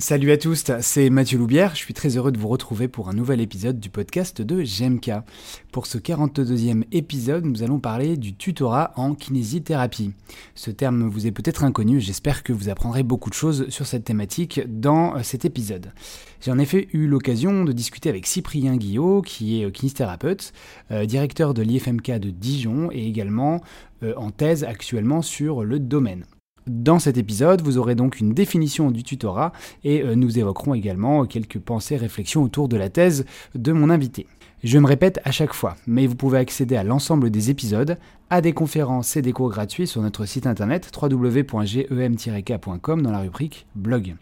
Salut à tous, c'est Mathieu Loubière. Je suis très heureux de vous retrouver pour un nouvel épisode du podcast de GMK. Pour ce 42e épisode, nous allons parler du tutorat en kinésithérapie. Ce terme vous est peut-être inconnu, j'espère que vous apprendrez beaucoup de choses sur cette thématique dans euh, cet épisode. J'ai en effet eu l'occasion de discuter avec Cyprien Guillot, qui est euh, kinésithérapeute, euh, directeur de l'IFMK de Dijon et également en thèse actuellement sur le domaine. Dans cet épisode, vous aurez donc une définition du tutorat et euh, nous évoquerons également quelques pensées, réflexions autour de la thèse de mon invité. Je me répète à chaque fois, mais vous pouvez accéder à l'ensemble des épisodes, à des conférences et des cours gratuits sur notre site internet www.gem-k.com dans la rubrique blog.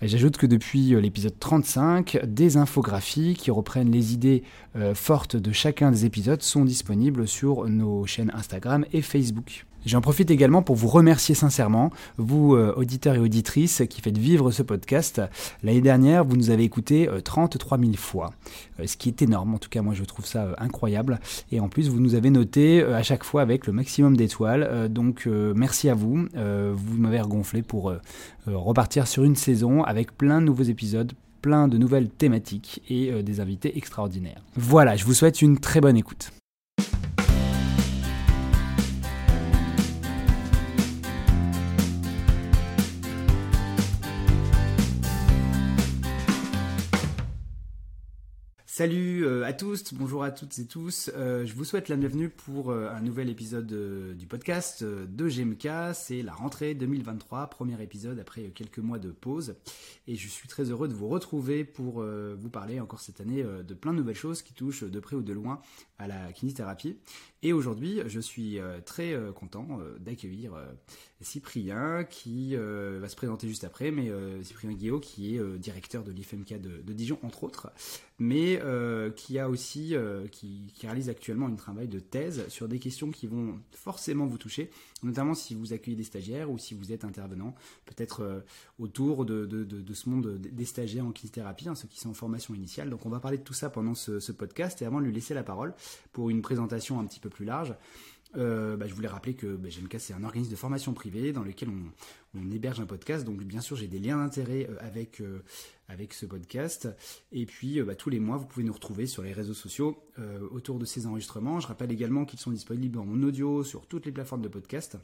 J'ajoute que depuis euh, l'épisode 35, des infographies qui reprennent les idées euh, fortes de chacun des épisodes sont disponibles sur nos chaînes Instagram et Facebook. J'en profite également pour vous remercier sincèrement, vous euh, auditeurs et auditrices qui faites vivre ce podcast. L'année dernière, vous nous avez écouté 33 euh, 000 fois, euh, ce qui est énorme. En tout cas, moi, je trouve ça incroyable. Et en plus, vous nous avez noté à chaque fois avec le maximum d'étoiles. donc, merci à vous. vous m'avez regonflé pour repartir sur une saison avec plein de nouveaux épisodes, plein de nouvelles thématiques et des invités extraordinaires. Voilà, je vous souhaite une très bonne écoute. Salut euh, à tous, bonjour à toutes et tous. Euh, je vous souhaite la bienvenue pour euh, un nouvel épisode du podcast de GMK. C'est la rentrée 2023, premier épisode après quelques mois de pause. Et je suis très heureux de vous retrouver pour vous parler encore cette année de plein de nouvelles choses qui touchent de près ou de loin à la kinésithérapie. Et aujourd'hui, je suis très content d'accueillir Cyprien qui va se présenter juste après, mais Cyprien Guillaume qui est directeur de l'IFMK de, Dijon entre autres mais euh, qui a aussi euh, qui, réalise actuellement un travail de thèse sur des questions qui vont forcément vous toucher, notamment si vous accueillez des stagiaires ou si vous êtes intervenant, peut-être euh, autour de, ce monde des stagiaires en kinésithérapie, hein, ceux qui sont en formation initiale. Donc on va parler de tout ça pendant ce, podcast et avant de lui laisser la parole pour une présentation un petit peu plus large. Bah, je voulais rappeler que bah, GMK c'est un organisme de formation privée dans lequel on, héberge un podcast. Donc bien sûr j'ai des liens d'intérêt avec avec ce podcast. Et puis, euh, bah, tous les mois, vous pouvez nous retrouver sur les réseaux sociaux euh, autour de ces enregistrements. Je rappelle également qu'ils sont disponibles en audio sur toutes les plateformes de podcast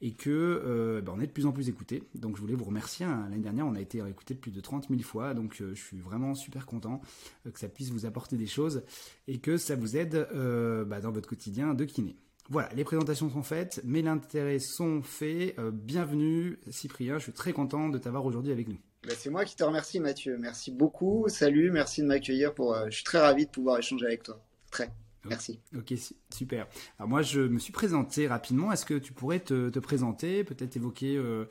et que euh, bah, on est de plus en plus écoutés. Donc, je voulais vous remercier. Hein. L'année dernière, on a été écouté plus de 30 000 fois. Donc, je suis vraiment super content que ça puisse vous apporter des choses et que ça vous aide dans votre quotidien de kiné. Voilà, les présentations sont faites, mes intérêts sont faits. bienvenue Cyprien, je suis très content de t'avoir aujourd'hui avec nous. Bah, c'est moi qui te remercie, Mathieu. Merci beaucoup. Salut, merci de m'accueillir. Pour, euh, je suis très ravi de pouvoir échanger avec toi. Très. Merci. Ok, super. Alors moi, je me suis présenté rapidement. Est-ce que tu pourrais te, présenter, peut-être évoquer euh,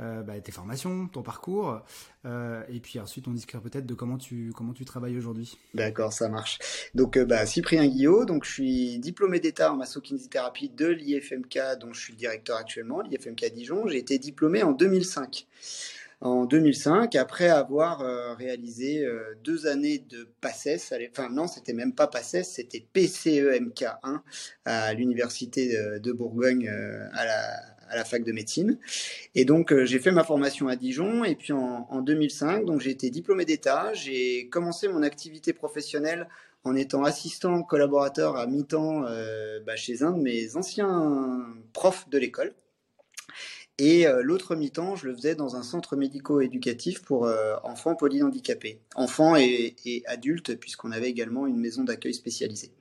euh, bah, tes formations, ton parcours, et puis ensuite on discutera peut-être de comment tu comment tu travailles aujourd'hui. D'accord, ça marche. Donc, bah, Cyprien Guillot, donc je suis diplômé d'État en massokinésithérapie de l'IFMK, dont je suis le directeur actuellement, l'IFMK Dijon. J'ai été diplômé en 2005 en 2005, après avoir euh, réalisé euh, deux années de PACES, enfin non, c'était même pas PACES, c'était PCEMK1 à l'université de, Bourgogne euh, à la, fac de médecine. Et donc j'ai fait ma formation à Dijon et puis en, en 2005, donc j'ai été diplômé d'État, j'ai commencé mon activité professionnelle en étant assistant collaborateur à mi-temps bah, chez un de mes anciens profs de l'école. Et euh, l'autre mi-temps, je le faisais dans un centre médico-éducatif pour euh, enfants polyhandicapés, enfants et, adultes, puisqu'on avait également une maison d'accueil spécialisée.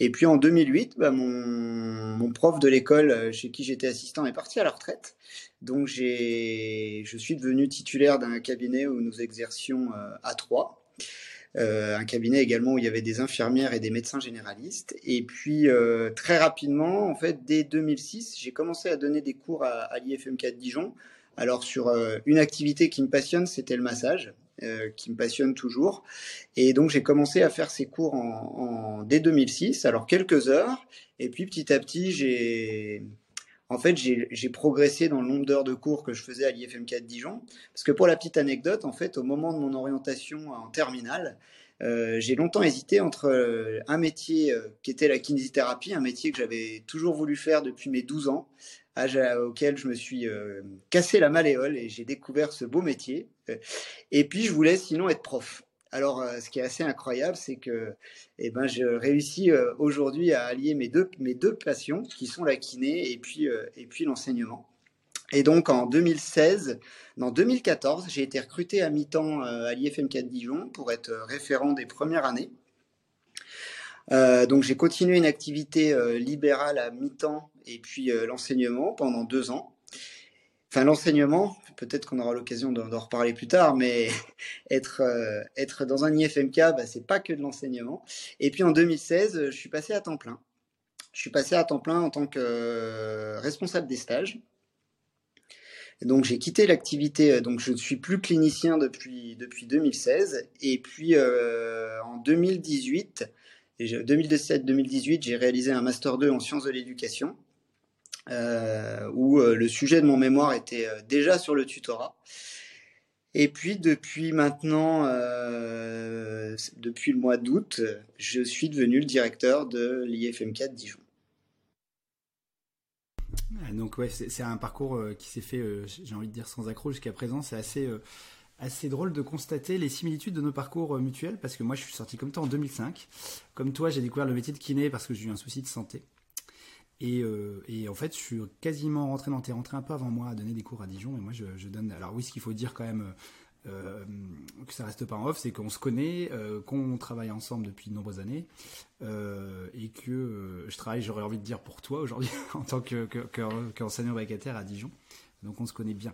Et puis en 2008, bah, mon, prof de l'école euh, chez qui j'étais assistant est parti à la retraite. Donc je suis devenu titulaire d'un cabinet où nous exercions à Troyes. Euh, un cabinet également où il y avait des infirmières et des médecins généralistes. Et puis euh, très rapidement, en fait, dès 2006, j'ai commencé à donner des cours à, à l'IFM4 Dijon. Alors sur euh, une activité qui me passionne, c'était le massage. qui me passionne toujours. Et donc j'ai commencé à faire ces cours en, en, dès 2006, alors quelques heures, et puis petit à petit j'ai en fait, j'ai progressé dans le nombre d'heures de cours que je faisais à l'IFM4 Dijon. Parce que pour la petite anecdote, en fait, au moment de mon orientation en terminale, euh, j'ai longtemps hésité entre euh, un métier euh, qui était la kinésithérapie, un métier que j'avais toujours voulu faire depuis mes 12 ans, âge auquel je me suis cassé la malléole et j'ai découvert ce beau métier Et puis, je voulais sinon être prof. Alors, ce qui est assez incroyable, c'est que eh ben, je réussis aujourd'hui à allier mes deux, passions, qui sont la kiné et puis, puis l'enseignement. Et donc en 2016, en 2014, j'ai été recruté à mi-temps à l'IFM4 Dijon pour être référent des premières années. Euh, donc j'ai continué une activité euh, libérale à mi-temps et puis euh, l'enseignement pendant deux ans. L'enseignement, peut-être qu'on aura l'occasion d'en reparler plus tard, mais être être dans un IFMK, bah, c'est pas que de l'enseignement. Et puis en 2016, je suis passé à temps plein. Je suis passé à temps plein en tant que responsable des stages. donc j'ai quitté l'activité, donc je ne suis plus clinicien depuis depuis 2016. Et puis en 2018 2017-2018, j'ai réalisé un Master 2 en sciences de l'éducation, euh, où euh, le sujet de mon mémoire était euh, déjà sur le tutorat. Et puis depuis maintenant, depuis le mois d'août, je suis devenu le directeur de l'IFM4 Dijon. Donc ouais, c'est un parcours qui s'est fait, j'ai envie de dire, sans accroc jusqu'à présent. C'est assez assez drôle de constater les similitudes de nos parcours euh, mutuels parce que moi je suis sorti comme toi en 2005. Comme toi, j'ai découvert le métier de kiné parce que j'ai eu un souci de santé. Et, euh, et, en fait, je suis quasiment rentré dans, t'es rentré un peu avant moi à donner des cours à Dijon, mais moi je, donne. Alors oui, ce qu'il faut dire quand même, euh, que ça reste pas en off, c'est qu'on se connaît, euh, qu'on travaille ensemble depuis de nombreuses années, euh, et que je travaille, j'aurais envie de dire pour toi aujourd'hui, en tant qu'enseignant que, vacataire à Dijon. Donc on se connaît bien.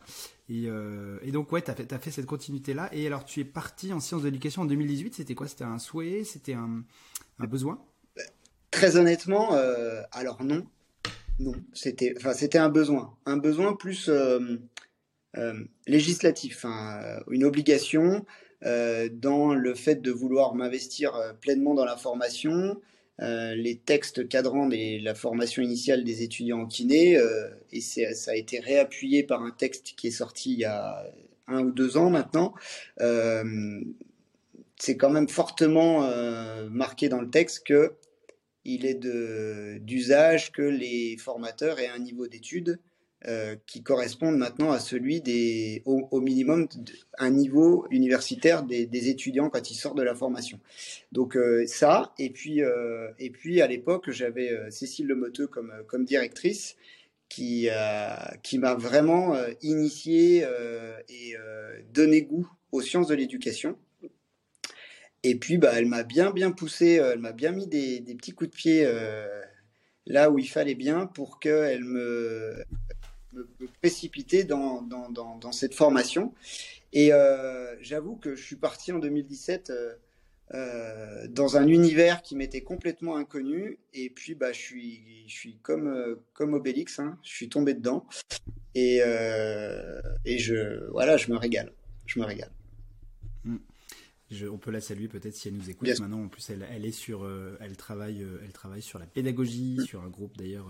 Et, euh, donc ouais, tu as, as, fait cette continuité-là. Et alors tu es parti en sciences de l'éducation en 2018. C'était quoi? C'était un souhait? C'était un, besoin? Très honnêtement, euh, alors non. Non, c'était enfin, un besoin. Un besoin plus euh, législatif, une obligation dans le fait de vouloir m'investir pleinement dans la formation, euh, les textes cadrant la formation initiale des étudiants en kiné, euh, et ça a été réappuyé par un texte qui est sorti il y a un ou deux ans maintenant. Euh, c'est quand même fortement marqué dans le texte que il est d'usage que les formateurs aient un niveau d'études euh, qui correspondent maintenant à celui des, au, minimum, un niveau universitaire des, étudiants quand ils sortent de la formation. Donc euh, ça, et puis, euh, et puis à l'époque, j'avais Cécile Lemoteux comme, comme directrice qui, qui m'a vraiment initié et donné goût aux sciences de l'éducation. Et puis, bah, elle m'a bien, bien poussé, elle m'a bien mis des, des, petits coups de pied là où il fallait bien pour qu'elle me, me, précipiter dans, dans, dans, cette formation. Et euh, j'avoue que je suis parti en 2017 euh, euh, dans un univers qui m'était complètement inconnu. Et puis, bah, je suis, je suis comme, comme Obélix, hein, je suis tombé dedans. Et, et je, voilà, je me régale. Je me régale on peut la saluer peut-être si elle nous écoute. Maintenant, en plus, elle, elle est sur, euh, elle travaille, euh, elle travaille sur la pédagogie, mm. sur un groupe d'ailleurs,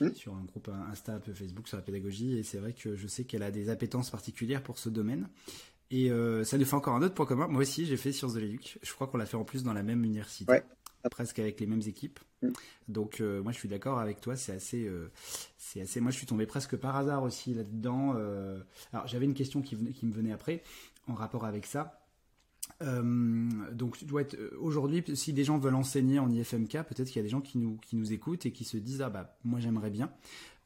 euh, mm. sur un groupe Insta, un peu Facebook sur la pédagogie. Et c'est vrai que je sais qu'elle a des appétences particulières pour ce domaine. Et ça nous fait encore un autre point commun. Moi aussi, j'ai fait sciences de l'éduc. Je crois qu'on l'a fait en plus dans la même université. Presque avec les mêmes équipes. Mm. Donc, moi, je suis d'accord avec toi. C'est assez, c'est assez. Moi, je suis tombé presque par hasard aussi là-dedans. alors, j'avais une question qui, venait, qui me venait après en rapport avec ça euh, donc, tu dois être euh, aujourd'hui, si des gens veulent enseigner en IFMK, peut-être qu'il y a des gens qui nous, qui nous écoutent et qui se disent ah bah moi j'aimerais bien.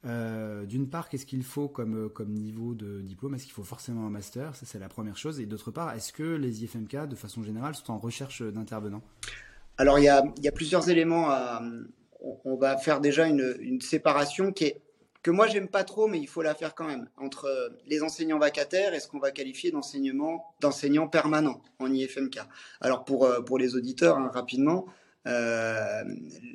Euh, d'une part, qu'est-ce qu'il faut comme, comme niveau de diplôme? Est-ce qu'il faut forcément un master? Ça, c'est la première chose. Et d'autre part, est-ce que les IFMK, de façon générale, sont en recherche d'intervenants? Alors, il y a, y a plusieurs éléments. On va faire déjà une, une séparation qui est que moi j'aime pas trop, mais il faut la faire quand même, entre les enseignants vacataires et ce qu'on va qualifier d'enseignement, d'enseignants permanents en IFMK. Alors pour, euh, pour les auditeurs, hein, rapidement, euh,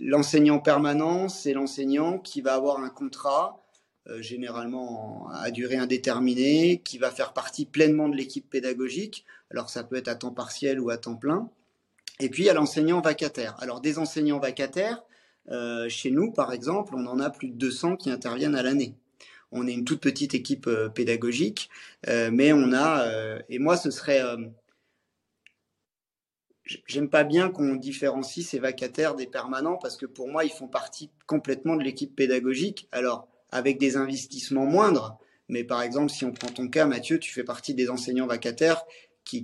l'enseignant permanent, c'est l'enseignant qui va avoir un contrat, euh, généralement à durée indéterminée, qui va faire partie pleinement de l'équipe pédagogique. Alors ça peut être à temps partiel ou à temps plein. Et puis il y a l'enseignant vacataire. Alors des enseignants vacataires, euh, chez nous, par exemple, on en a plus de 200 qui interviennent à l'année. On est une toute petite équipe euh, pédagogique, euh, mais on a, et moi, ce serait, j'aime pas bien qu'on différencie ces vacataires des permanents parce que pour moi, ils font partie complètement de l'équipe pédagogique. Alors, avec des investissements moindres, Mais par exemple, si on prend ton cas, Mathieu, tu fais partie des enseignants vacataires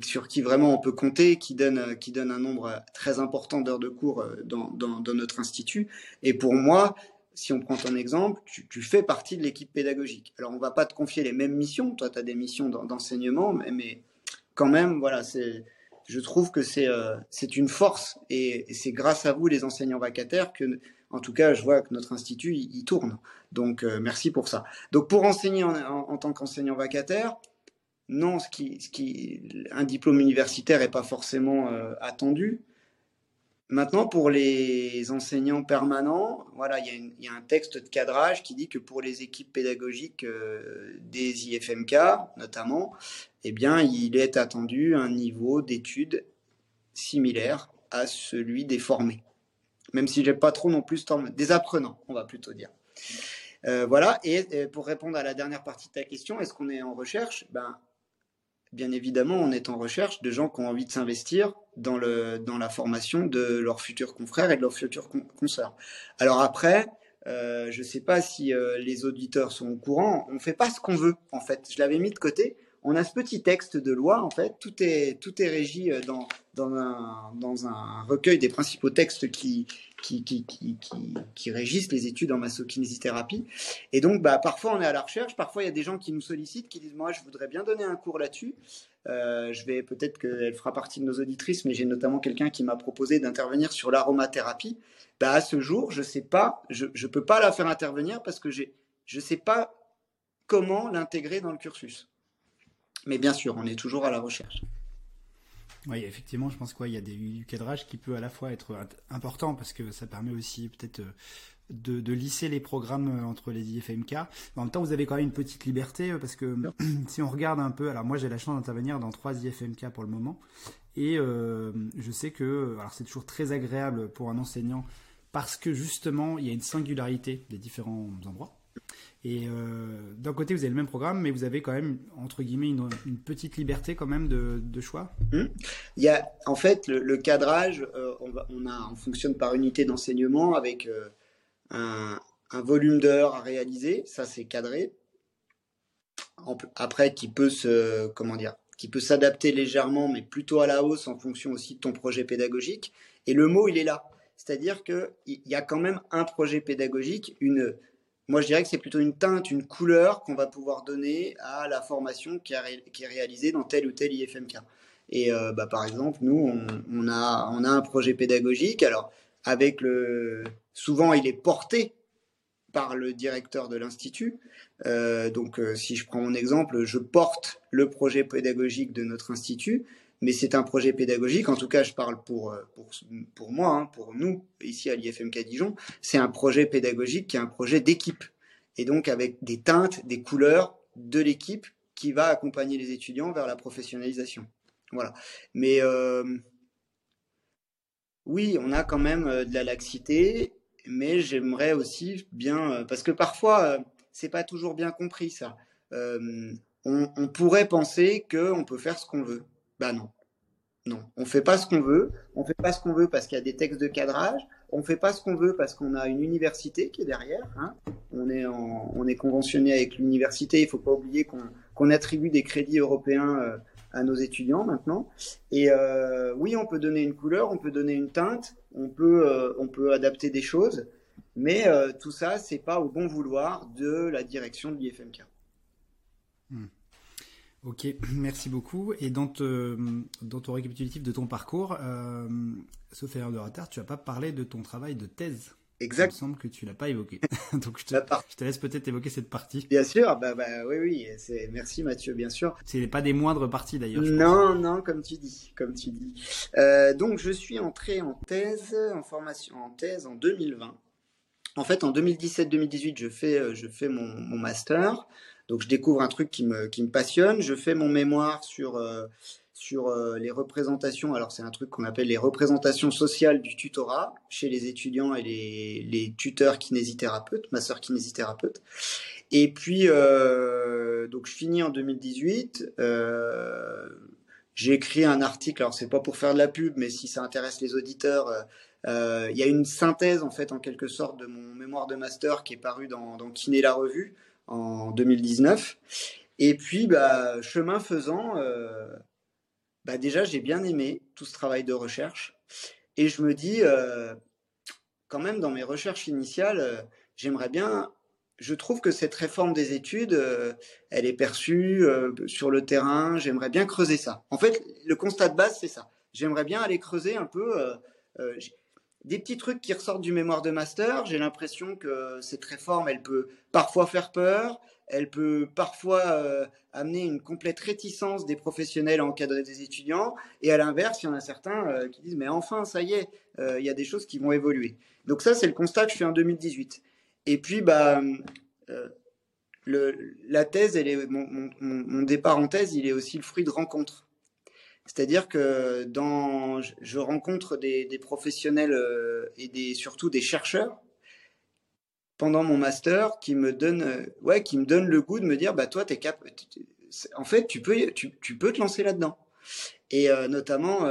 sur qui vraiment on peut compter, qui donne, qui donne un nombre très important d'heures de cours dans, dans, notre institut. Et pour moi, si on prend ton exemple, tu, fais partie de l'équipe pédagogique. Alors, on va pas te confier les mêmes missions. Toi, tu as des missions d'enseignement, mais, mais, quand même, voilà, c'est, je trouve que c'est euh, c'est une force et, c'est grâce à vous, les enseignants vacataires, que, en tout cas, je vois que notre institut, il, tourne. Donc, euh, merci pour ça. Donc, pour enseigner en, en, tant qu'enseignant vacataire, non, un diplôme universitaire n'est pas forcément euh, attendu. Maintenant, pour les enseignants permanents, voilà, il y, a un texte de cadrage qui dit que pour les équipes pédagogiques euh, des IFMK, notamment, eh bien, il est attendu un niveau d'études similaire à celui des formés. Même si j'ai pas trop non plus des apprenants, on va plutôt dire. Euh, voilà. Et, pour répondre à la dernière partie de ta question, est-ce qu'on est en recherche? Ben, bien évidemment, on est en recherche de gens qui ont envie de s'investir dans, dans la formation de leurs futurs confrères et de leurs futurs consoeurs. Alors après, euh, je ne sais pas si euh, les auditeurs sont au courant, on ne fait pas ce qu'on veut, en fait. Je l'avais mis de côté. On a ce petit texte de loi, en fait, tout est, tout est régi euh, dans, dans, un, dans un recueil des principaux textes qui, qui, régissent les études en massokinésithérapie. Et donc, bah, parfois, on est à la recherche, parfois, il y a des gens qui nous sollicitent, qui disent, moi, je voudrais bien donner un cours là-dessus. Euh, je vais peut-être qu'elle fera partie de nos auditrices, mais j'ai notamment quelqu'un qui m'a proposé d'intervenir sur l'aromathérapie. Bah, à ce jour, je sais pas, je ne peux pas la faire intervenir parce que je ne sais pas comment l'intégrer dans le cursus. Mais bien sûr, on est toujours à la recherche. Oui, effectivement, je pense qu'il y a des, du cadrage qui peut à la fois être important parce que ça permet aussi peut-être euh, de, lisser les programmes euh, entre les IFMK. En même temps, vous avez quand même une petite liberté euh, parce que si on regarde un peu, alors moi j'ai la chance d'intervenir dans trois IFMK pour le moment et je sais que alors c'est toujours très agréable pour un enseignant parce que justement il y a une singularité des différents endroits. Et euh, d'un côté, vous avez le même programme, mais vous avez quand même, entre guillemets, une, petite liberté quand même de, choix hmm. Il y a, En fait, le, cadrage, euh, on, fonctionne par unité d'enseignement avec euh, un, un, volume d'heures à réaliser, ça c'est cadré. après, qui peut se, comment dire, qui peut s'adapter légèrement, mais plutôt à la hausse en fonction aussi de ton projet pédagogique. Et le mot, il est là. C'est-à-dire qu'il y a quand même un projet pédagogique, une, moi, je dirais que c'est plutôt une teinte, une couleur qu'on va pouvoir donner à la formation qui, est réalisée dans tel ou tel IFMK. Et euh, bah, par exemple, nous, on, a, un projet pédagogique. Alors, souvent, il est porté par le directeur de l'institut. Euh, donc, euh, si je prends mon exemple, je porte le projet pédagogique de notre institut mais c'est un projet pédagogique, en tout cas je parle pour, euh, pour, pour moi, hein, pour nous, ici à l'IFMK Dijon, c'est un projet pédagogique qui est un projet d'équipe, et donc avec des teintes, des couleurs de l'équipe qui va accompagner les étudiants vers la professionnalisation. Voilà. Mais euh, oui, on a quand même euh, de la laxité, mais j'aimerais aussi bien, parce que parfois, c'est pas toujours bien compris ça. on, on pourrait penser qu'on peut faire ce qu'on veut. Bah non. Non, on fait pas ce qu'on veut. On fait pas ce qu'on veut parce qu'il y a des textes de cadrage. On fait pas ce qu'on veut parce qu'on a une université qui est derrière. Hein. On est on est conventionné avec l'université. Il faut pas oublier qu'on attribue des crédits européens euh, à nos étudiants maintenant. Et euh, oui, on peut donner une couleur, on peut donner une teinte, on peut euh, adapter des choses, mais tout ça c'est pas au bon vouloir de la direction de l'IFMK. Hmm. Ok, merci beaucoup. Et dans, dans ton récapitulatif de ton parcours, euh, sauf erreur de retard, tu n'as pas parlé de ton travail de thèse. Exact. Il me semble que tu l'as pas évoqué. Donc je te, je te laisse peut-être évoquer cette partie. Bien sûr, bah, bah oui, oui. Merci Mathieu, bien sûr. C'est pas des moindres parties d'ailleurs. Non, non, comme tu dis, comme tu dis. Euh, donc je suis entré en thèse, en formation en thèse en 2020. En fait, en 2017-2018, je fais, euh, je fais mon, mon master. Donc je découvre un truc qui me, qui me passionne. Je fais mon mémoire sur, euh, sur euh, les représentations. Alors c'est un truc qu'on appelle les représentations sociales du tutorat chez les étudiants et les, les tuteurs kinésithérapeutes, ma sœur kinésithérapeute. Et puis euh, donc je finis en 2018. Euh, j'ai écrit un article. Alors c'est pas pour faire de la pub, mais si ça intéresse les auditeurs. Il y a une synthèse en fait en quelque sorte de mon mémoire de master qui est paru dans, dans Kiné la revue en 2019. Et puis, bah, chemin faisant, bah, déjà, j'ai bien aimé tout ce travail de recherche. Et je me dis, quand même, dans mes recherches initiales, j'aimerais bien je trouve que cette réforme des études, euh, elle est perçue euh, sur le terrain. J'aimerais bien creuser ça. En fait, le constat de base, c'est ça. J'aimerais bien aller creuser un peu euh, des petits trucs qui ressortent du mémoire de master. J'ai l'impression que cette réforme, elle peut parfois faire peur. Elle peut parfois amener une complète réticence des professionnels à encadrer des étudiants. Et à l'inverse, il y en a certains qui disent mais enfin, ça y est, il y a des choses qui vont évoluer. Donc ça, c'est le constat que je fais en 2018. Et puis, bah, euh, la thèse, mon, départ en thèse, il est aussi le fruit de rencontres. C'est-à-dire que dans, je rencontre des, professionnels euh, et surtout des chercheurs pendant mon master qui me donnent, euh, ouais, qui me le goût de me dire, bah toi, t'es cap, en fait, tu peux, tu, peux te lancer là-dedans. Et notamment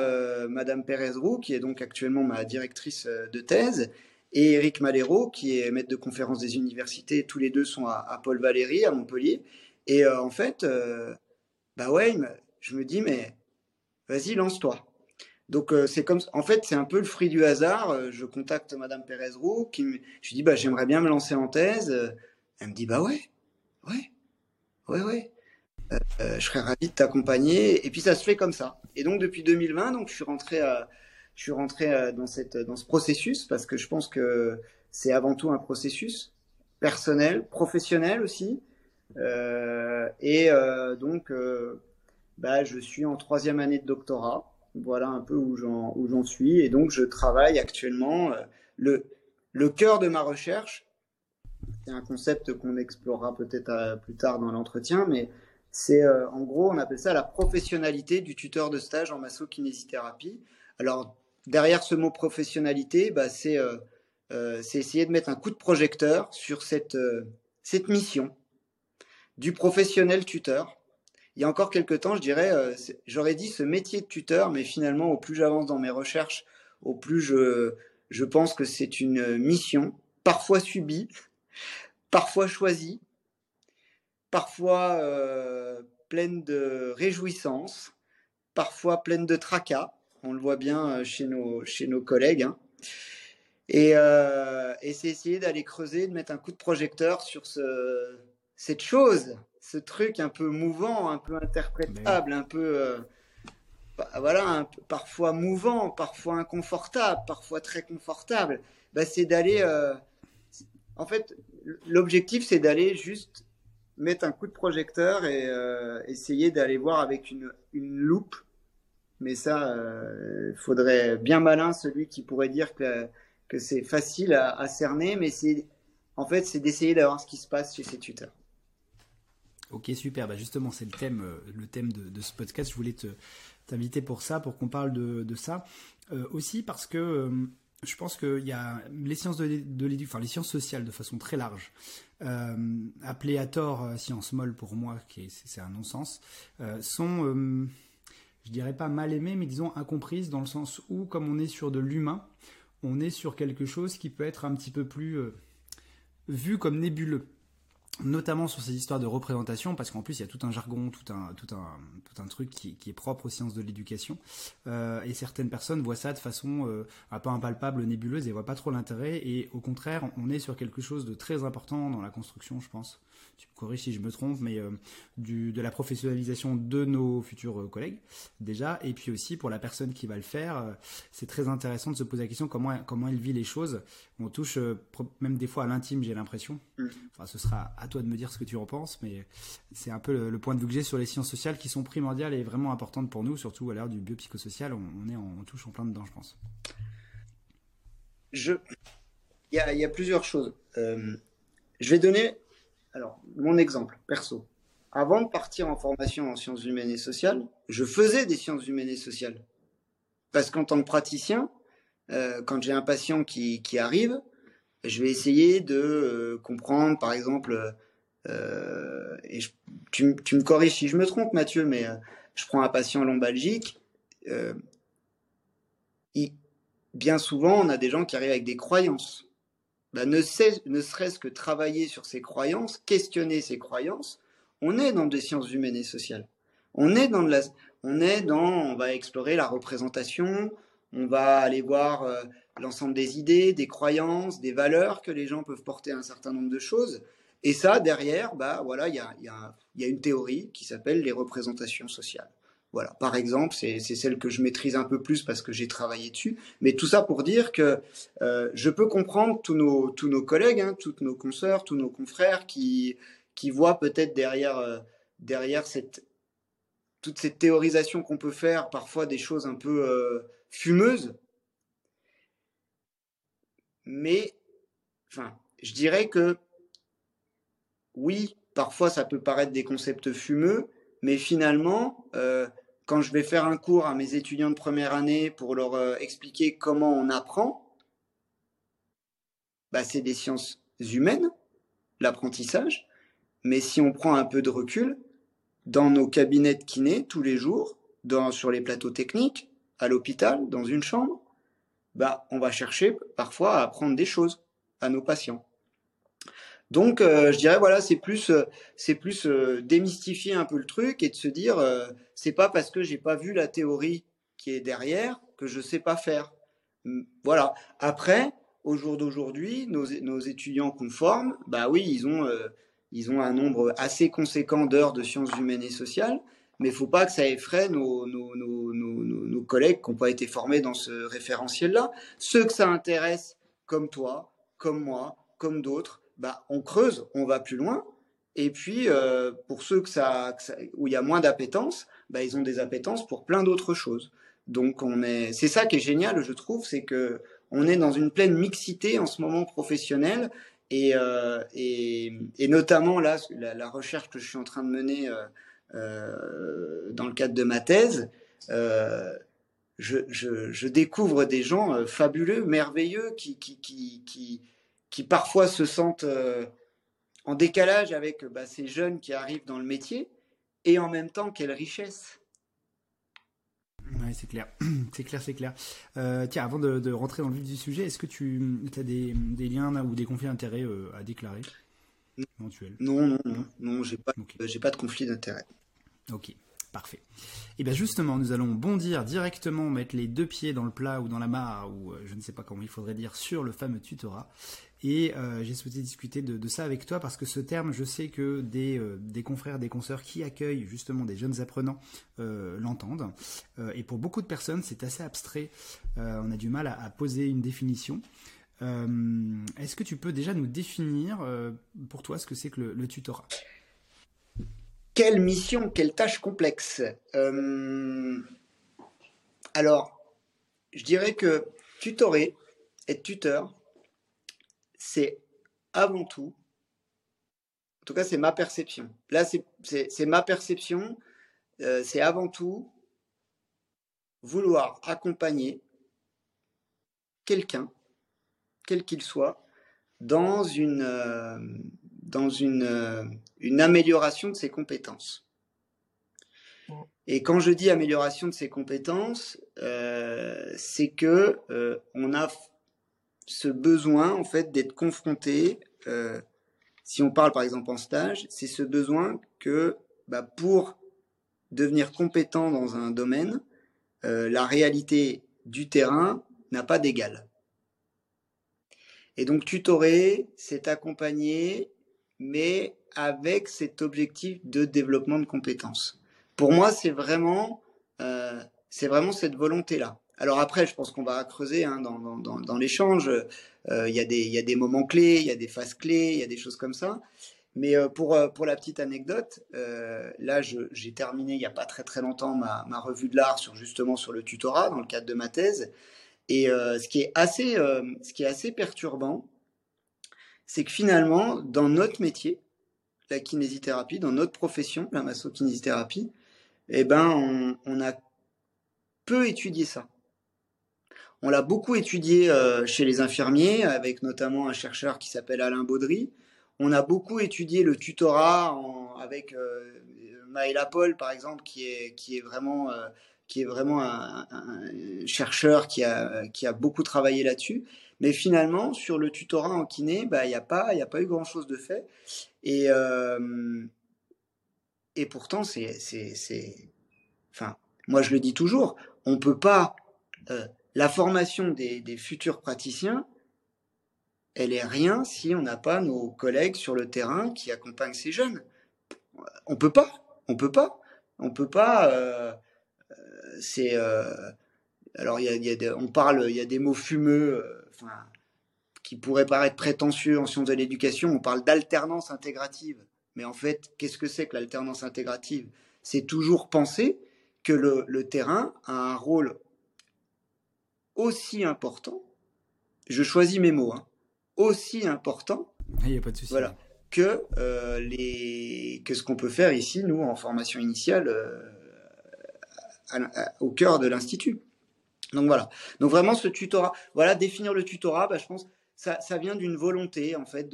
Madame Pérez Roux, qui est donc actuellement ma directrice de thèse, et Eric Malero, qui est maître de conférence des universités. Tous les deux sont à, Paul Valéry, à Montpellier. Et euh, en fait, euh, bah ouais, je me dis, mais vas-y, lance-toi. Donc euh, c'est comme, en fait, c'est un peu le fruit du hasard. Je contacte Madame Pérez Roux, qui me, je lui dis, bah j'aimerais bien me lancer en thèse. Elle me dit, bah ouais, ouais, ouais, ouais. je serais ravi de t'accompagner. Et puis ça se fait comme ça. Et donc depuis 2020, donc je suis rentré je suis rentré euh, dans, cette, dans ce processus parce que je pense que c'est avant tout un processus personnel, professionnel aussi. Euh, et euh, donc, euh, bah, je suis en troisième année de doctorat. Voilà un peu où j'en, où j'en suis. Et donc, je travaille actuellement. Euh, le, le cœur de ma recherche, c'est un concept qu'on explorera peut-être plus tard dans l'entretien, mais c'est en gros, on appelle ça la professionnalité du tuteur de stage en masso-kinésithérapie. Alors, derrière ce mot professionnalité, bah, euh, euh, c'est essayer de mettre un coup de projecteur sur cette, euh, cette mission du professionnel tuteur. Il y a encore quelques temps, je dirais, j'aurais dit ce métier de tuteur, mais finalement, au plus j'avance dans mes recherches, au plus je, je pense que c'est une mission, parfois subie, parfois choisie, parfois pleine de réjouissance, parfois pleine de tracas on le voit bien euh, chez nos, chez nos collègues. Hein. Euh, et, c'est essayer d'aller creuser, de mettre un coup de projecteur sur ce, cette chose, ce truc un peu mouvant, un peu interprétable, un peu, euh, bah, voilà, parfois mouvant, parfois inconfortable, parfois très confortable. Bah, c'est d'aller, en fait, l'objectif c'est d'aller juste mettre un coup de projecteur et essayer d'aller voir avec une, une loupe mais ça, il euh, faudrait bien malin celui qui pourrait dire que, que c'est facile à, cerner, mais c'est en fait c'est d'essayer d'avoir ce qui se passe chez ses tuteurs. Ok super, bah justement c'est le thème, euh, le thème de, ce podcast. Je voulais te t'inviter pour ça, pour qu'on parle de, de ça. Euh, aussi parce que je pense qu'il y a les sciences de, l'éducation, enfin les sciences sociales de façon très large, appelées à tort sciences molles pour moi, qui c'est un non-sens, sont je dirais pas mal aimée, mais disons incomprise dans le sens où, comme on est sur de l'humain, on est sur quelque chose qui peut être un petit peu plus euh, vu comme nébuleux notamment sur ces histoires de représentation, parce qu'en plus il y a tout un jargon, tout un, tout un, tout un truc qui, qui est propre aux sciences de l'éducation, euh, et certaines personnes voient ça de façon euh, un peu impalpable, nébuleuse, et voient pas trop l'intérêt, et au contraire, on est sur quelque chose de très important dans la construction, je pense, tu me corriges si je me trompe, mais euh, du, de la professionnalisation de nos futurs euh, collègues déjà, et puis aussi pour la personne qui va le faire, euh, c'est très intéressant de se poser la question comment comment elle vit les choses. On touche même des fois à l'intime, j'ai l'impression. Mm. Enfin, ce sera à toi de me dire ce que tu en penses, mais c'est un peu le, point de vue que j'ai sur les sciences sociales qui sont primordiales et vraiment importantes pour nous, surtout à l'heure du biopsychosocial. On, on est en, touche en plein dedans, je pense. Je, il y a, y a, plusieurs choses. je vais donner alors, mon exemple perso. Avant de partir en formation en sciences humaines et sociales, je faisais des sciences humaines et sociales. Parce qu'en tant que praticien, euh, quand j'ai un patient qui, qui, arrive, je vais essayer de euh, comprendre, par exemple, euh, et tu, tu, me corriges si je me trompe, Mathieu, mais je prends un patient lombalgique. bien souvent, on a des gens qui arrivent avec des croyances bah, ne, serait-ce que travailler sur ses croyances, questionner ses croyances, on est dans des sciences humaines et sociales. On est dans de la, on est dans, on va explorer la représentation, on va aller voir euh, l'ensemble des idées, des croyances, des valeurs que les gens peuvent porter à un certain nombre de choses. Et ça, derrière, bah voilà, il y a, y, a, y a, une théorie qui s'appelle les représentations sociales. Voilà, par exemple, c'est celle que je maîtrise un peu plus parce que j'ai travaillé dessus. Mais tout ça pour dire que euh, je peux comprendre tous nos, tous nos collègues, hein, toutes nos consoeurs, tous nos confrères qui, qui voient peut-être derrière, euh, derrière cette, toute cette théorisation qu'on peut faire, parfois des choses un peu euh, fumeuses. Mais, enfin, je dirais que oui, parfois ça peut paraître des concepts fumeux, mais finalement, euh, quand je vais faire un cours à mes étudiants de première année pour leur euh, expliquer comment on apprend, bah, c'est des sciences humaines, l'apprentissage, mais si on prend un peu de recul, dans nos cabinets de kiné tous les jours, dans, sur les plateaux techniques, à l'hôpital, dans une chambre, bah, on va chercher parfois à apprendre des choses à nos patients. Donc, euh, je dirais voilà, c'est plus, euh, c'est plus euh, démystifier un peu le truc et de se dire, c'est pas parce que j'ai pas vu la théorie qui est derrière que je sais pas faire. Voilà. Après, au jour d'aujourd'hui, nos, nos, étudiants conformes, bah oui, ils ont, ils ont un nombre assez conséquent d'heures de sciences humaines et sociales, mais faut pas que ça effraie nos, nos, nos, nos collègues qui n'ont pas été formés dans ce référentiel-là. Ceux que ça intéresse, comme toi, comme moi, comme d'autres, bah, on creuse, on va plus loin. Et puis, euh, pour ceux ça, où il y a moins d'appétence, bah, ils ont des appétences pour plein d'autres choses. Donc, on est, c'est ça qui est génial, je trouve, c'est que on est dans une pleine mixité en ce moment professionnelle. Et, euh, et, et, notamment là, la, recherche que je suis en train de mener euh, dans le cadre de ma thèse, je, je, découvre des gens fabuleux, merveilleux, qui, qui, qui, qui qui parfois se sentent euh, en décalage avec bah, ces jeunes qui arrivent dans le métier, et en même temps, quelle richesse. Oui, c'est clair, c'est clair, c'est clair. Euh, tiens, avant de, rentrer dans le vif du sujet, est-ce que tu as des, liens ou des conflits d'intérêts euh, à déclarer? Non, non, non, non, j'ai pas, j'ai pas de conflit d'intérêts. Ok. Parfait. Et bien justement, nous allons bondir directement, mettre les deux pieds dans le plat ou dans la mare, ou je ne sais pas comment il faudrait dire, sur le fameux tutorat. Et euh, j'ai souhaité discuter de, ça avec toi parce que ce terme, je sais que des, euh, confrères, des consoeurs qui accueillent justement des jeunes apprenants euh, l'entendent. et pour beaucoup de personnes, c'est assez abstrait. on a du mal à, poser une définition. Est-ce que tu peux déjà nous définir pour toi ce que c'est que le, tutorat? Quelle mission, quelle tâche complexe. Alors, je dirais que tutorer, être tuteur, c'est avant tout, en tout cas c'est ma perception, là c'est ma perception, euh, c'est avant tout vouloir accompagner quelqu'un, quel qu'il soit, dans une, euh, dans une, euh, une amélioration de ses compétences. Et quand je dis amélioration de ses compétences, c'est que on a ce besoin en fait d'être confronté, euh, si on parle par exemple en stage, c'est ce besoin que bah, pour devenir compétent dans un domaine, euh, la réalité du terrain n'a pas d'égal. Et donc tutorer, c'est accompagner, mais avec cet objectif de développement de compétences. Pour moi, c'est vraiment, euh, vraiment cette volonté-là. Alors après, je pense qu'on va creuser hein, dans, dans, l'échange. Euh, il y, y, a des moments clés, il y a des phases clés, il y a des choses comme ça. Mais euh, pour, euh, pour la petite anecdote, euh, là, j'ai terminé il n'y a pas très très longtemps ma, ma revue de l'art sur justement sur le tutorat dans le cadre de ma thèse. Et ce qui est assez, ce qui est assez perturbant, c'est que finalement, dans notre métier, la kinésithérapie, dans notre profession, la masso-kinésithérapie, eh ben, on, a peu étudié ça. On l'a beaucoup étudié euh, chez les infirmiers, avec notamment un chercheur qui s'appelle Alain Baudry. On a beaucoup étudié le tutorat avec euh, Maëla Paul, par exemple, qui est, euh, vraiment un, chercheur qui a beaucoup travaillé là-dessus. Mais finalement, sur le tutorat en kiné, bah, il n'y a, pas, a pas eu grand-chose de fait. Et, euh, et pourtant, c'est, Enfin, moi, je le dis toujours, on ne peut pas... Euh, la formation des, des, futurs praticiens, elle est rien si on n'a pas nos collègues sur le terrain qui accompagnent ces jeunes. On peut pas, on peut pas, on peut pas. Euh, c'est alors, il y a, on parle, il y a des mots fumeux, enfin, qui pourraient paraître prétentieux en sciences de l'éducation. On parle d'alternance intégrative. Mais en fait, qu'est-ce que c'est que l'alternance intégrative? C'est toujours penser que le, terrain a un rôle aussi important, je choisis mes mots, hein, aussi important il a pas de souci. Voilà, que, euh, les, que ce qu'on peut faire ici, nous, en formation initiale, euh, au cœur de l'Institut. Donc voilà. Donc vraiment ce tutorat, voilà, définir le tutorat, bah, je pense, ça, ça vient d'une volonté en fait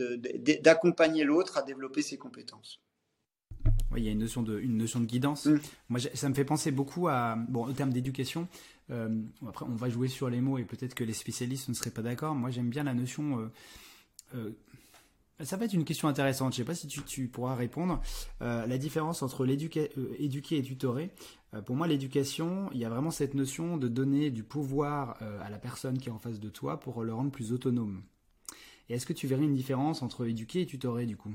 d'accompagner l'autre à développer ses compétences. Oui, il y a une notion de, une notion de guidance. Mm. Moi, ça me fait penser beaucoup à, bon, au terme d'éducation. Euh, après, on va jouer sur les mots et peut-être que les spécialistes ne seraient pas d'accord. Moi, j'aime bien la notion. Euh, euh, ça va être une question intéressante. Je ne sais pas si tu, pourras répondre. la différence entre l'éduquer éduquer et tutorer. Euh, pour moi, l'éducation, il y a vraiment cette notion de donner du pouvoir euh, à la personne qui est en face de toi pour le rendre plus autonome. Et est-ce que tu verrais une différence entre éduquer et tutorer du coup?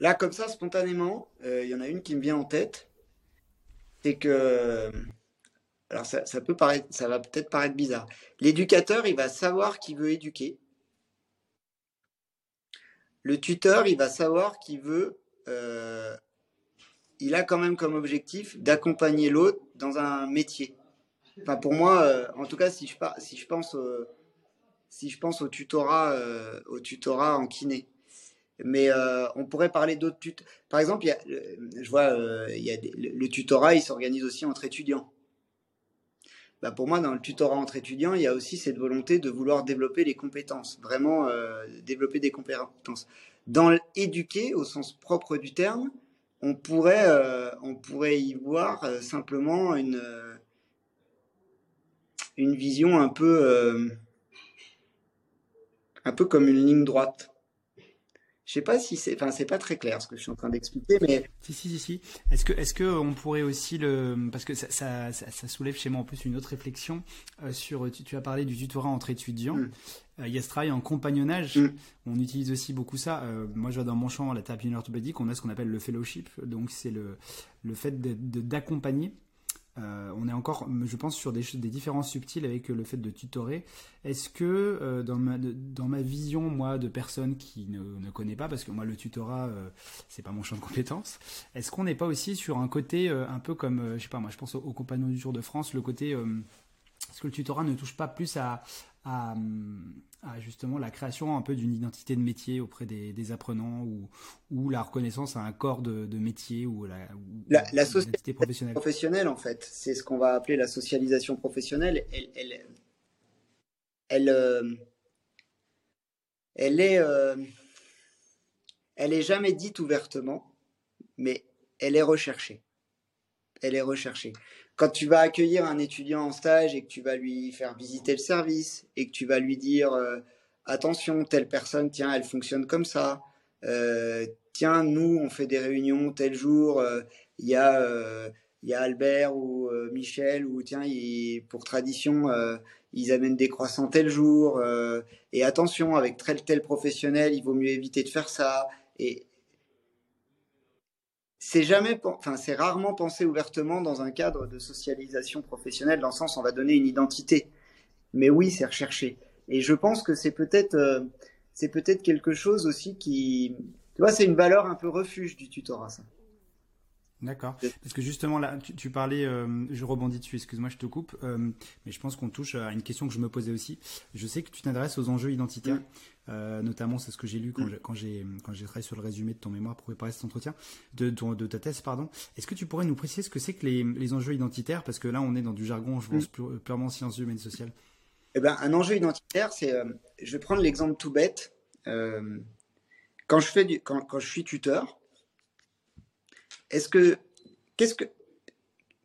Là, comme ça, spontanément, euh, il y en a une qui me vient en tête. C'est que. Alors, ça, peut paraître, ça va peut-être paraître bizarre. L'éducateur, il va savoir qu'il veut éduquer. Le tuteur, il va savoir qu'il veut il a quand même comme objectif d'accompagner l'autre dans un métier. Enfin, pour moi, euh, en tout cas, si je, si je pense, si je pense au tutorat, euh, au tutorat en kiné. Mais euh, on pourrait parler d'autres tuteurs. Par exemple, il y a, je vois, il y a le, tutorat, il s'organise aussi entre étudiants. Bah pour moi, dans le tutorat entre étudiants, il y a aussi cette volonté de vouloir développer les compétences, vraiment développer des compétences. Dans l'éduquer, au sens propre du terme, on pourrait, euh, on pourrait y voir euh, simplement une, euh, une vision un peu, un peu comme une ligne droite. Je sais pas si c'est, enfin c'est pas très clair ce que je suis en train d'expliquer, mais si si si si. Est-ce que est-ce que on pourrait aussi le, parce que ça, ça, ça, soulève chez moi en plus une autre réflexion sur, tu, as parlé du tutorat entre étudiants. Hmm. Euh, il y a ce travail en compagnonnage. Mm. On utilise aussi beaucoup ça. Euh, moi, je vois dans mon champ, la thérapie orthopédique, on a ce qu'on appelle le fellowship. Donc, c'est le, le fait d'accompagner. Euh, on est encore, je pense, sur des, des différences subtiles avec le fait de tutorer. Est-ce que dans, ma, dans ma vision, moi, de personne qui ne, ne connaît pas, parce que moi, le tutorat, c'est pas mon champ de compétences, est-ce qu'on n'est pas aussi sur un côté un peu comme, je sais pas, moi, je pense aux, compagnons du Tour de France, le côté. est-ce que le tutorat ne touche pas plus à, à, justement la création un peu d'une identité de métier auprès des, apprenants ou, ou, la reconnaissance à un corps de, métier ou la, la, la socialité professionnelle. professionnelle en fait. C'est ce qu'on va appeler la socialisation professionnelle. Elle elle, elle, euh, elle est euh, elle est jamais dite ouvertement mais elle est recherchée. Elle est recherchée quand tu vas accueillir un étudiant en stage et que tu vas lui faire visiter le service et que tu vas lui dire euh, attention, telle personne, tiens, elle fonctionne comme ça. Euh, tiens, nous, on fait des réunions tel jour. Euh, il y a il y a Albert ou Michel ou tiens, pour tradition, ils amènent des croissants tel jour. et attention, avec tel tel professionnel, il vaut mieux éviter de faire ça. Et c'est jamais, enfin, c'est rarement pensé ouvertement dans un cadre de socialisation professionnelle, dans le sens on va donner une identité. Mais oui, c'est recherché. Et je pense que c'est peut-être, euh, c'est peut-être quelque chose aussi qui, tu vois, c'est une valeur un peu refuge du tutorat, ça. D'accord. Parce que justement, là, tu, parlais, euh, je rebondis dessus, excuse-moi, je te coupe, euh, mais je pense qu'on touche à une question que je me posais aussi. Je sais que tu t'intéresses aux enjeux identitaires. Euh, notamment, c'est ce que j'ai lu mm. quand j'ai quand j'ai travaillé sur le résumé de ton mémoire pour préparer cet entretien, de, de, ta thèse, pardon. Est-ce que tu pourrais nous préciser ce que c'est que les, les, enjeux identitaires? Parce que là, on est dans du jargon, je pense, mm. purement sciences humaines sociales. Eh ben, un enjeu identitaire, c'est, je vais prendre l'exemple tout bête. quand je fais du, quand, quand je suis tuteur, est-ce que qu'est-ce que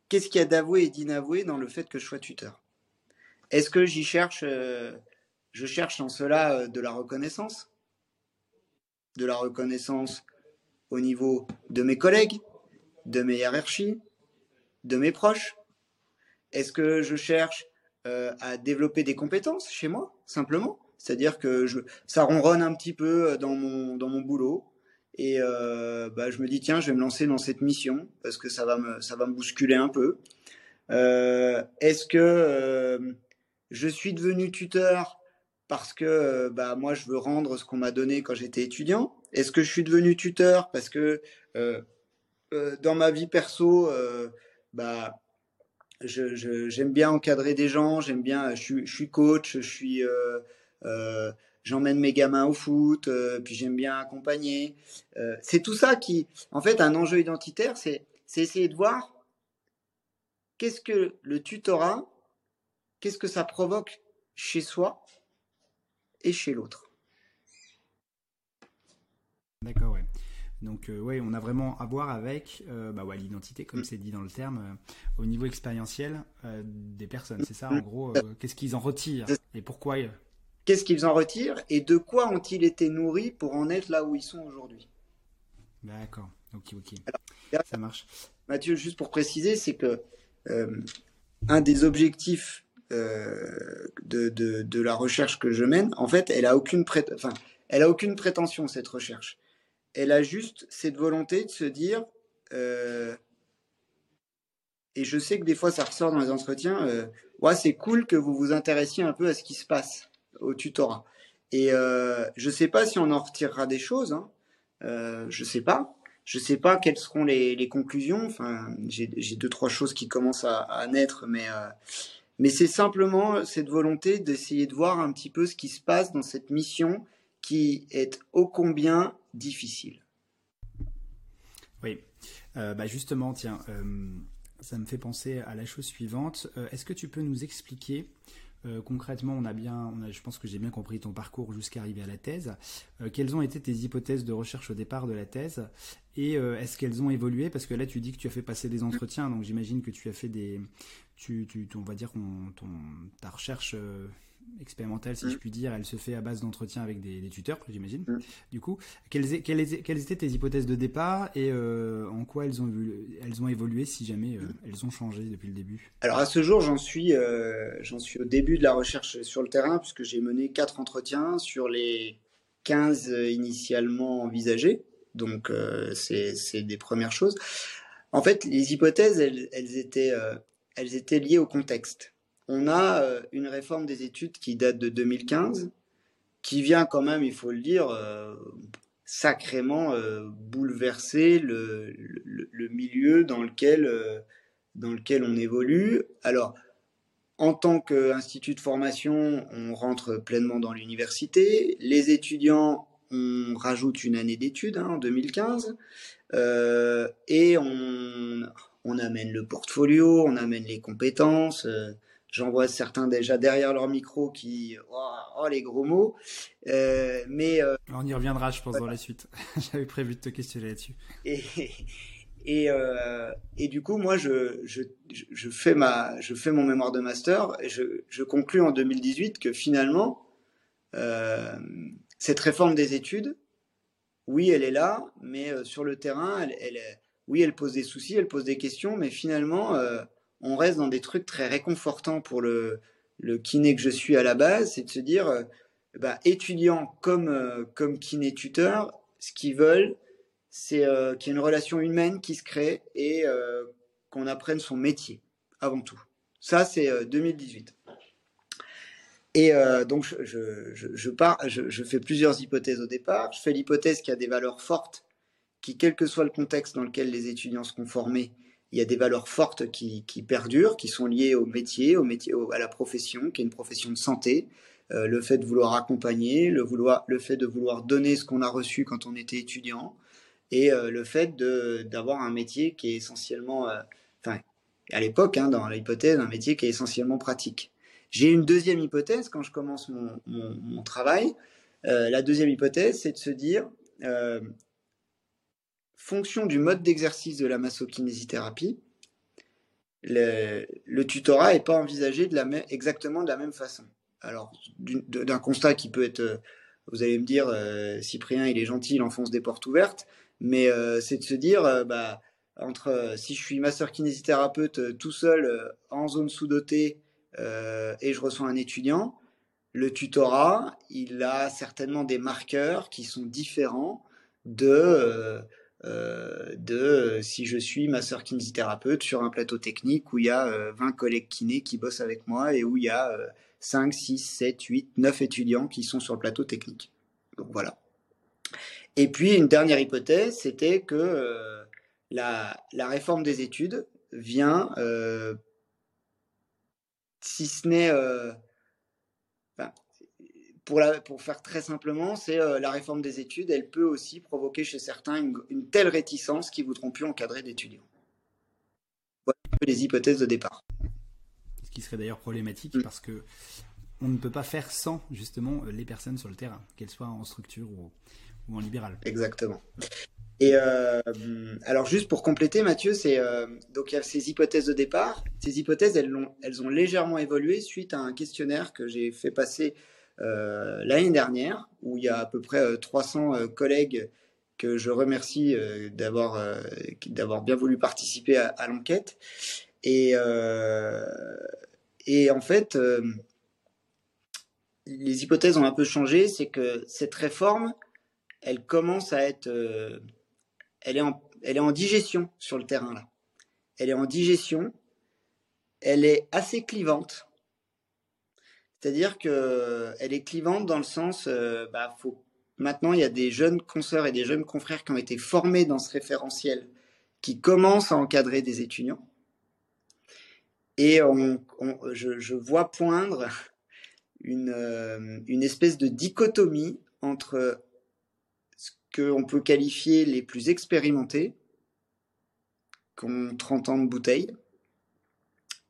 qu'est-ce qu'il y a d'avoué et d'inavoué dans le fait que je sois tuteur? Est-ce que j'y cherche, euh, je cherche en cela euh, de la reconnaissance De la reconnaissance au niveau de mes collègues, de mes hiérarchies, de mes proches Est-ce que je cherche euh, à développer des compétences chez moi, simplement? C'est-à-dire que ça ronronne un petit peu dans mon, dans mon boulot. Et euh, bah, je me dis tiens, je vais me lancer dans cette mission parce que ça va me ça va me bousculer un peu. Euh, Est-ce que euh, je suis devenu tuteur parce que euh, bah moi je veux rendre ce qu'on m'a donné quand j'étais étudiant Est-ce que je suis devenu tuteur parce que euh, dans ma vie perso bah j'aime bien encadrer des gens, j'aime bien, je suis, coach, je suis j'emmène mes gamins au foot, euh, puis j'aime bien accompagner. Euh, c'est tout ça qui, en fait, un enjeu identitaire, c'est essayer de voir qu'est-ce que le tutorat, qu'est-ce que ça provoque chez soi et chez l'autre. D'accord, ouais. Donc, euh, ouais, on a vraiment à voir avec bah, ouais, l'identité, comme mm. c'est dit dans le terme, au niveau expérientiel des personnes. C'est ça, en mm. gros, qu'est-ce qu'ils en retirent et pourquoi Qu'est-ce qu'ils en retirent et de quoi ont-ils été nourris pour en être là où ils sont aujourd'hui? D'accord, ok, ok. Ça marche. Mathieu, juste pour préciser, c'est que euh, un des objectifs euh, de, la recherche que je mène, en fait, elle a aucune enfin, elle a aucune prétention cette recherche. Elle a juste cette volonté de se dire, euh, et je sais que des fois ça ressort dans les entretiens, ouais, c'est cool que vous vous intéressiez un peu à ce qui se passe au tutorat. Et euh, je sais pas si on en retirera des choses. Hein. Euh, je sais pas. Je sais pas quelles seront les, conclusions. Enfin, j'ai deux trois choses qui commencent à, à naître, mais euh, mais c'est simplement cette volonté d'essayer de voir un petit peu ce qui se passe dans cette mission qui est ô combien difficile. Oui, euh, bah justement, tiens, euh, ça me fait penser à la chose suivante. Euh, est-ce que tu peux nous expliquer concrètement, on a bien, je pense que j'ai bien compris ton parcours jusqu'à arriver à la thèse. Quelles ont été tes hypothèses de recherche au départ de la thèse et est-ce qu'elles ont évolué? Parce que là, tu dis que tu as fait passer des entretiens, donc j'imagine que tu as fait des, tu, tu, on va dire ton, ta recherche expérimentale, si je mm. puis dire, elle se fait à base d'entretiens avec des, tuteurs, j'imagine. Mm. Du coup, quelles, quelles, étaient tes hypothèses de départ et euh, en quoi elles ont, elles ont évolué, si jamais euh, mm. elles ont changé depuis le début? Alors à ce jour, j'en suis, euh, j'en suis au début de la recherche sur le terrain, puisque j'ai mené quatre entretiens sur les 15 initialement envisagés. Donc c'est des premières choses. En fait, les hypothèses, elles, elles étaient, elles étaient liées au contexte on a euh, une réforme des études qui date de 2015, qui vient quand même, il faut le dire, euh, sacrément euh, bouleverser le, milieu dans lequel, dans lequel on évolue. Alors, en tant qu'institut de formation, on rentre pleinement dans l'université. Les étudiants, on rajoute une année d'études hein, en 2015. et on, on, amène le portfolio, on amène les compétences. J'en vois certains déjà derrière leur micro qui, oh, oh les gros mots. Euh, mais euh, on y reviendra, je pense, dans la suite. J'avais prévu de te questionner là-dessus. Et et, euh, et du coup, moi, je, je, je fais ma, je fais mon mémoire de master et je, je conclus en 2018 que finalement, euh, cette réforme des études, oui, elle est là, mais euh, sur le terrain, elle, elle, oui, elle pose des soucis, elle pose des questions, mais finalement, euh, on reste dans des trucs très réconfortants pour le, kiné que je suis à la base, c'est de se dire, euh, bah, étudiants comme, euh, comme kiné tuteur, ce qu'ils veulent, c'est qu'il y ait une relation humaine qui se crée et qu'on apprenne son métier avant tout. Ça, c'est 2018. Et donc, je, je, pars, je, je, fais plusieurs hypothèses au départ. Je fais l'hypothèse qu'il y a des valeurs fortes quel que soit le contexte dans lequel les étudiants seront formés, il y a des valeurs fortes qui, perdurent, qui sont liées au métier, au métier, à la profession, qui est une profession de santé. Euh, le fait de vouloir accompagner, le, vouloir, le fait de vouloir donner ce qu'on a reçu quand on était étudiant, et euh, le fait d'avoir un métier qui est essentiellement, euh, enfin, à l'époque, hein, dans l'hypothèse, un métier qui est essentiellement pratique. J'ai une deuxième hypothèse quand je commence mon travail. la deuxième hypothèse, c'est de se dire, fonction du mode d'exercice de la massokinésithérapie, le, tutorat n'est pas envisagé de la exactement de la même façon. Alors, d'un constat qui peut être, vous allez me dire, Cyprien, il est gentil, il enfonce des portes ouvertes, mais c'est de se dire, bah, entre si je suis masseur kinésithérapeute tout seul en zone sous-dotée et je reçois un étudiant, le tutorat, il a certainement des marqueurs qui sont différents de, euh, euh, de si je suis masseur kinésithérapeute sur un plateau technique où il y a 20 euh, collègues kinés qui bossent avec moi et où il y a 5, 6, 7, 8, 9 étudiants qui sont sur le plateau technique. Donc voilà. Et puis une dernière hypothèse, c'était que la, la, réforme des études vient, si ce n'est pour, la, pour faire très simplement, c'est euh, la réforme des études, elle peut aussi provoquer chez certains une, telle réticence qu'ils voudront plus encadrer d'étudiants. Voilà un peu les hypothèses de départ. Ce qui serait d'ailleurs problématique mm. parce que on ne peut pas faire sans justement les personnes sur le terrain, qu'elles soient en structure ou, ou en libéral. Exactement. Et euh, alors juste pour compléter, Mathieu, c'est euh, donc il y a ces hypothèses de départ. Ces hypothèses, elles ont, elles ont légèrement évolué suite à un questionnaire que j'ai fait passer euh, l'année dernière, où il y a à peu près 300 euh, euh, collègues que je remercie d'avoir d'avoir bien voulu participer à, l'enquête. Et, et en fait, les hypothèses ont un peu changé. C'est que cette réforme, elle commence à être, elle est en, elle est en digestion sur le terrain là. Elle est en digestion. Elle est assez clivante. C'est-à-dire qu'elle est clivante dans le sens, euh, bah, maintenant il y a des jeunes consoeurs et des jeunes confrères qui ont été formés dans ce référentiel, qui commencent à encadrer des étudiants. Et je, vois poindre une, euh, une espèce de dichotomie entre ce qu'on peut qualifier les plus expérimentés, qui ont 30 ans de bouteille,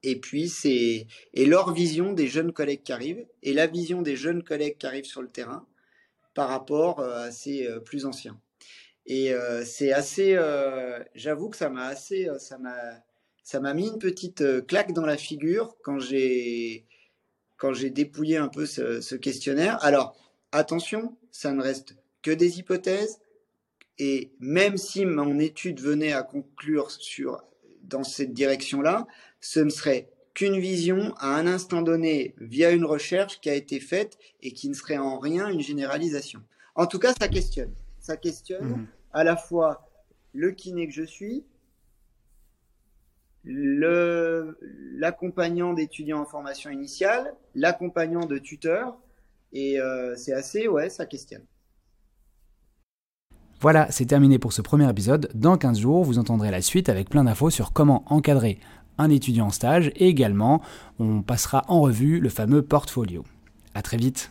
et puis c'est et leur vision des jeunes collègues qui arrivent et la vision des jeunes collègues qui arrivent sur le terrain par rapport euh, à ces euh, plus anciens. Et euh, c'est assez, j'avoue que ça m'a assez, ça m'a, ça m'a mis une petite claque dans la figure quand j'ai quand j'ai dépouillé un peu ce, ce questionnaire. Alors attention, ça ne reste que des hypothèses. Et même si mon étude venait à conclure sur dans cette direction-là, ce ne serait qu'une vision à un instant donné via une recherche qui a été faite et qui ne serait en rien une généralisation. En tout cas, ça questionne. Ça questionne mhm. à la fois le kiné que je suis, l'accompagnant d'étudiants en formation initiale, l'accompagnant de tuteurs, et euh, c'est assez, ouais, ça questionne. Voilà, c'est terminé pour ce premier épisode. Dans 15 jours, vous entendrez la suite avec plein d'infos sur comment encadrer un étudiant en stage et également on passera en revue le fameux portfolio. A très vite